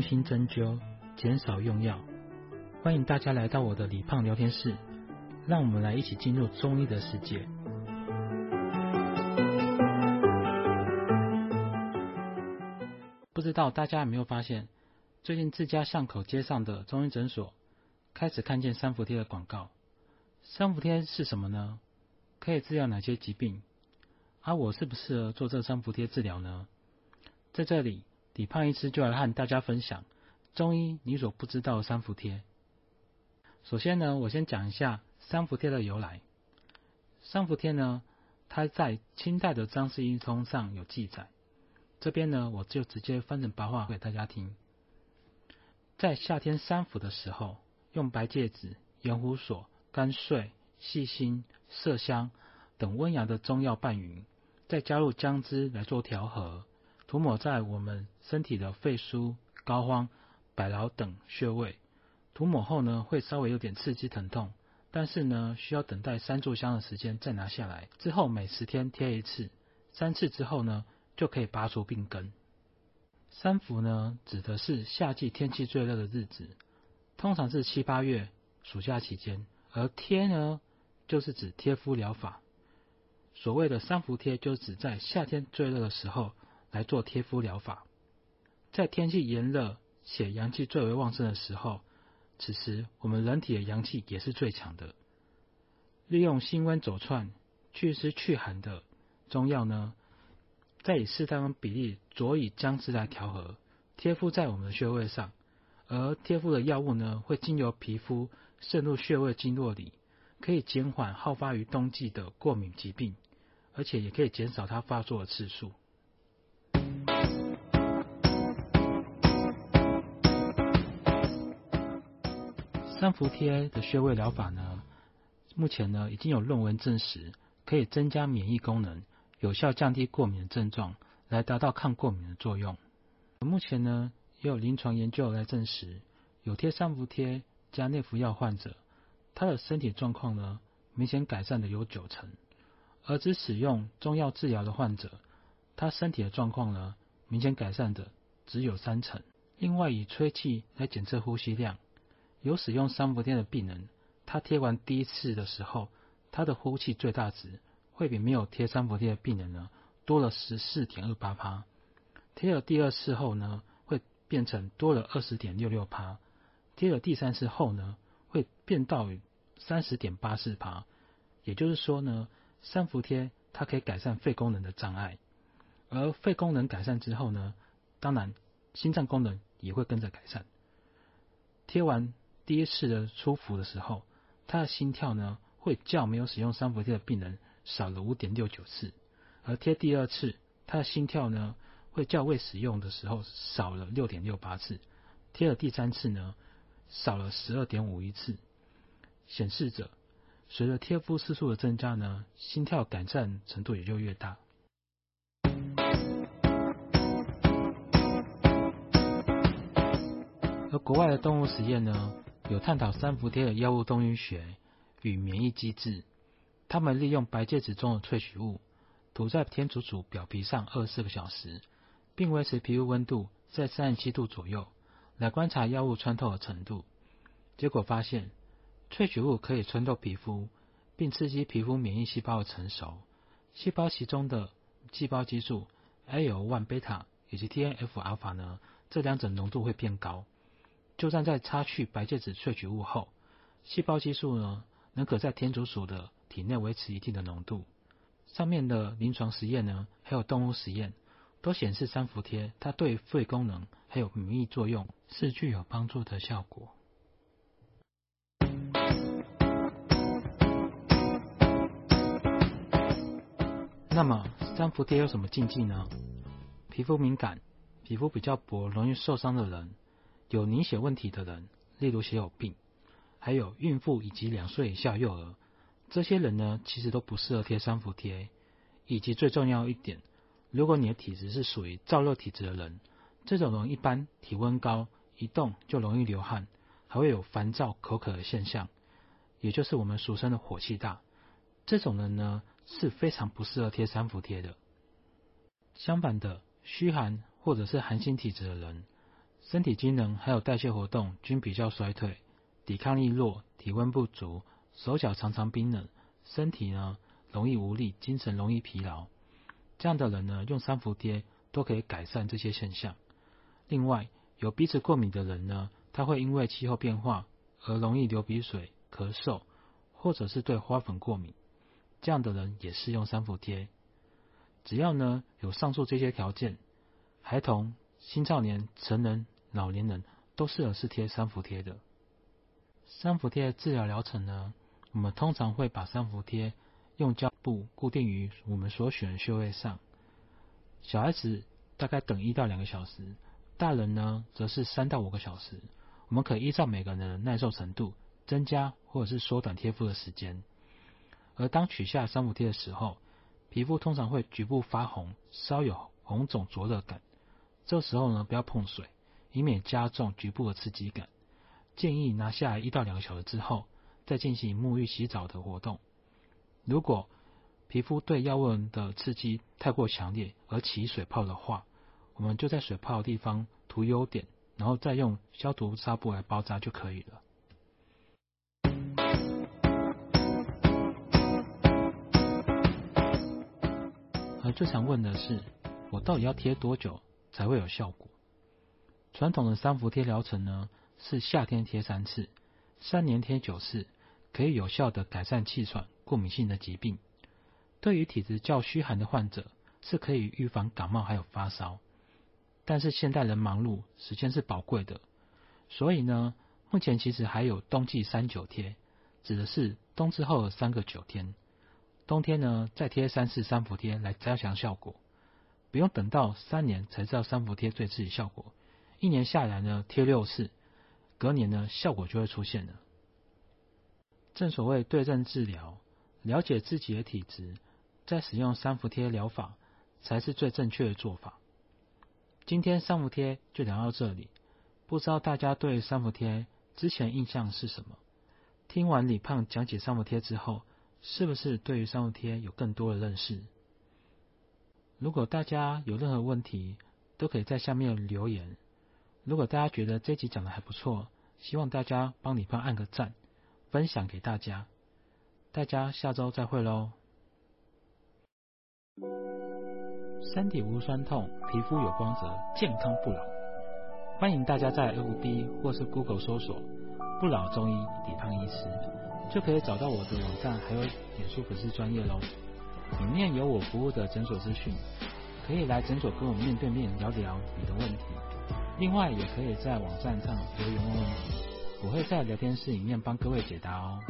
用心针灸，减少用药。欢迎大家来到我的李胖聊天室，让我们来一起进入中医的世界。不知道大家有没有发现，最近自家巷口街上的中医诊所开始看见三伏贴的广告。三伏贴是什么呢？可以治疗哪些疾病？而、我适不适合做这三伏贴治疗呢？在这里，李胖医师就来和大家分享中医你所不知道的三伏贴。首先呢，我先讲一下三伏贴的由来。三伏贴呢，它在清代的《张氏医通》上有记载。这边呢，我就直接翻成白话给大家听。在夏天三伏的时候，用白芥子、盐胡索、甘遂、细辛、麝香等温阳的中药拌匀，再加入姜汁来做调和，涂抹在我们身体的肺腧、膏肓、百劳等穴位。涂抹后呢，会稍微有点刺激疼痛，但是呢，需要等待三炷香的时间再拿下来。之后每十天贴一次，三次之后呢，就可以拔除病根。三伏呢，指的是夏季天气最热的日子，通常是七八月暑假期间。而贴呢，就是指贴敷疗法。所谓的三伏贴，就指在夏天最热的时候来做贴敷疗法。在天气炎热且阳气最为旺盛的时候，此时我们人体的阳气也是最强的。利用辛温走窜、祛湿祛寒的中药呢，再以适当比例佐以姜汁来调和，贴敷在我们的穴位上。而贴敷的药物呢，会经由皮肤渗入穴位经络里，可以减缓好发于冬季的过敏疾病，而且也可以减少它发作的次数。三伏贴的穴位疗法呢，目前呢已经有论文证实，可以增加免疫功能。有效降低过敏的症状，来达到抗过敏的作用。目前呢，也有临床研究来证实，有贴三伏贴加内服药患者，他的身体状况呢，明显改善的有九成；而只使用中药治疗的患者，他身体的状况呢，明显改善的只有三成。另外，以吹气来检测呼吸量，有使用三伏贴的病人，他贴完第一次的时候，他的呼气最大值。会比没有贴三伏贴的病人呢，多了十四点二八趴，贴了第二次后呢，会变成多了二十点六六趴，贴了第三次后呢，会变到三十点八四趴。也就是说呢，三伏贴它可以改善肺功能的障碍，而肺功能改善之后呢，当然心脏功能也会跟着改善。贴完第一次的初伏的时候，他的心跳呢，会较没有使用三伏贴的病人。少了五点六九次，而贴第二次，他的心跳呢，会较未使用的时候少了六点六八次，贴了第三次呢，少了十二点五一次，显示着随着贴敷次数的增加呢，心跳改善程度也就越大。而国外的动物实验呢，有探讨三伏贴的药物动因学与免疫机制。他们利用白芥子中的萃取物，涂在天竺鼠表皮上二十四个小时，并维持皮肤温度在三十七度左右，来观察药物穿透的程度。结果发现，萃取物可以穿透皮肤，并刺激皮肤免疫细胞的成熟。细胞其中的细胞激素 IL-1 贝塔以及 TNF 阿法呢，这两者浓度会变高。就算在擦去白芥子萃取物后，细胞激素呢，仍可在天竺鼠的体内维持一定的浓度。上面的临床实验呢，还有动物实验，都显示三伏贴它对肺功能还有免疫作用是具有帮助的效果。那么三伏贴有什么禁忌呢？皮肤敏感、皮肤比较薄、容易受伤的人，有凝血问题的人，例如血友病，还有孕妇以及两岁以下幼儿。这些人呢，其实都不适合贴三伏贴，以及最重要一点，如果你的体质是属于燥热体质的人，这种人一般体温高，一动就容易流汗，还会有烦躁、口渴的现象，也就是我们俗称的火气大。这种人呢，是非常不适合贴三伏贴的。相反的，虚寒或者是寒性体质的人，身体机能还有代谢活动均比较衰退，抵抗力弱，体温不足，手脚常常冰冷，身体呢容易无力，精神容易疲劳。这样的人呢，用三伏贴都可以改善这些现象。另外，有鼻子过敏的人呢，他会因为气候变化而容易流鼻水、咳嗽，或者是对花粉过敏。这样的人也适用三伏贴。只要呢有上述这些条件，孩童、青少年、成人、老年人都适合是贴三伏贴的。三伏贴的治疗疗程呢，我们通常会把三伏贴用胶布固定于我们所选的穴位上。小孩子大概等一到两个小时，大人呢则是三到五个小时。我们可以依照每个人的耐受程度，增加或者是缩短贴敷的时间。而当取下三伏贴的时候，皮肤通常会局部发红，稍有红肿灼热感。这时候呢，不要碰水，以免加重局部的刺激感。建议拿下来一到两个小时之后，再进行沐浴洗澡的活动。如果皮肤对药物的刺激太过强烈而起水泡的话，我们就在水泡的地方涂优点，然后再用消毒纱布来包扎就可以了。而最常问的是，我到底要贴多久才会有效果？传统的三伏贴疗程呢，是夏天贴三次，三年贴九次，可以有效的改善气喘、过敏性的疾病。对于体质较虚寒的患者，是可以预防感冒还有发烧。但是现代人忙碌，时间是宝贵的，所以呢，目前其实还有冬季三九贴，指的是冬至后的三个九天。冬天呢，再贴三次三伏贴来加强效果，不用等到三年才知道三伏贴对自己效果，一年下来呢，贴六次，隔年呢，效果就会出现了。正所谓对症治疗，了解自己的体质，再使用三伏贴疗法才是最正确的做法。今天三伏贴就聊到这里，不知道大家对三伏贴之前印象是什么？听完李胖讲解三伏贴之后。是不是对于三伏贴有更多的认识？如果大家有任何问题，都可以在下面留言。如果大家觉得这集讲的还不错，希望大家帮李胖按个赞，分享给大家。大家下周再会喽！身体无酸痛，皮肤有光泽，健康不老。欢迎大家在 FB 或是 Google 搜索“不老中医李胖医师”。就可以找到我的网站，还有脸书粉丝专业喽。里面有我服务的诊所资讯，可以来诊所跟我面对面聊聊你的问题。另外，也可以在网站上留言问问题，我会在聊天室里面帮各位解答哦。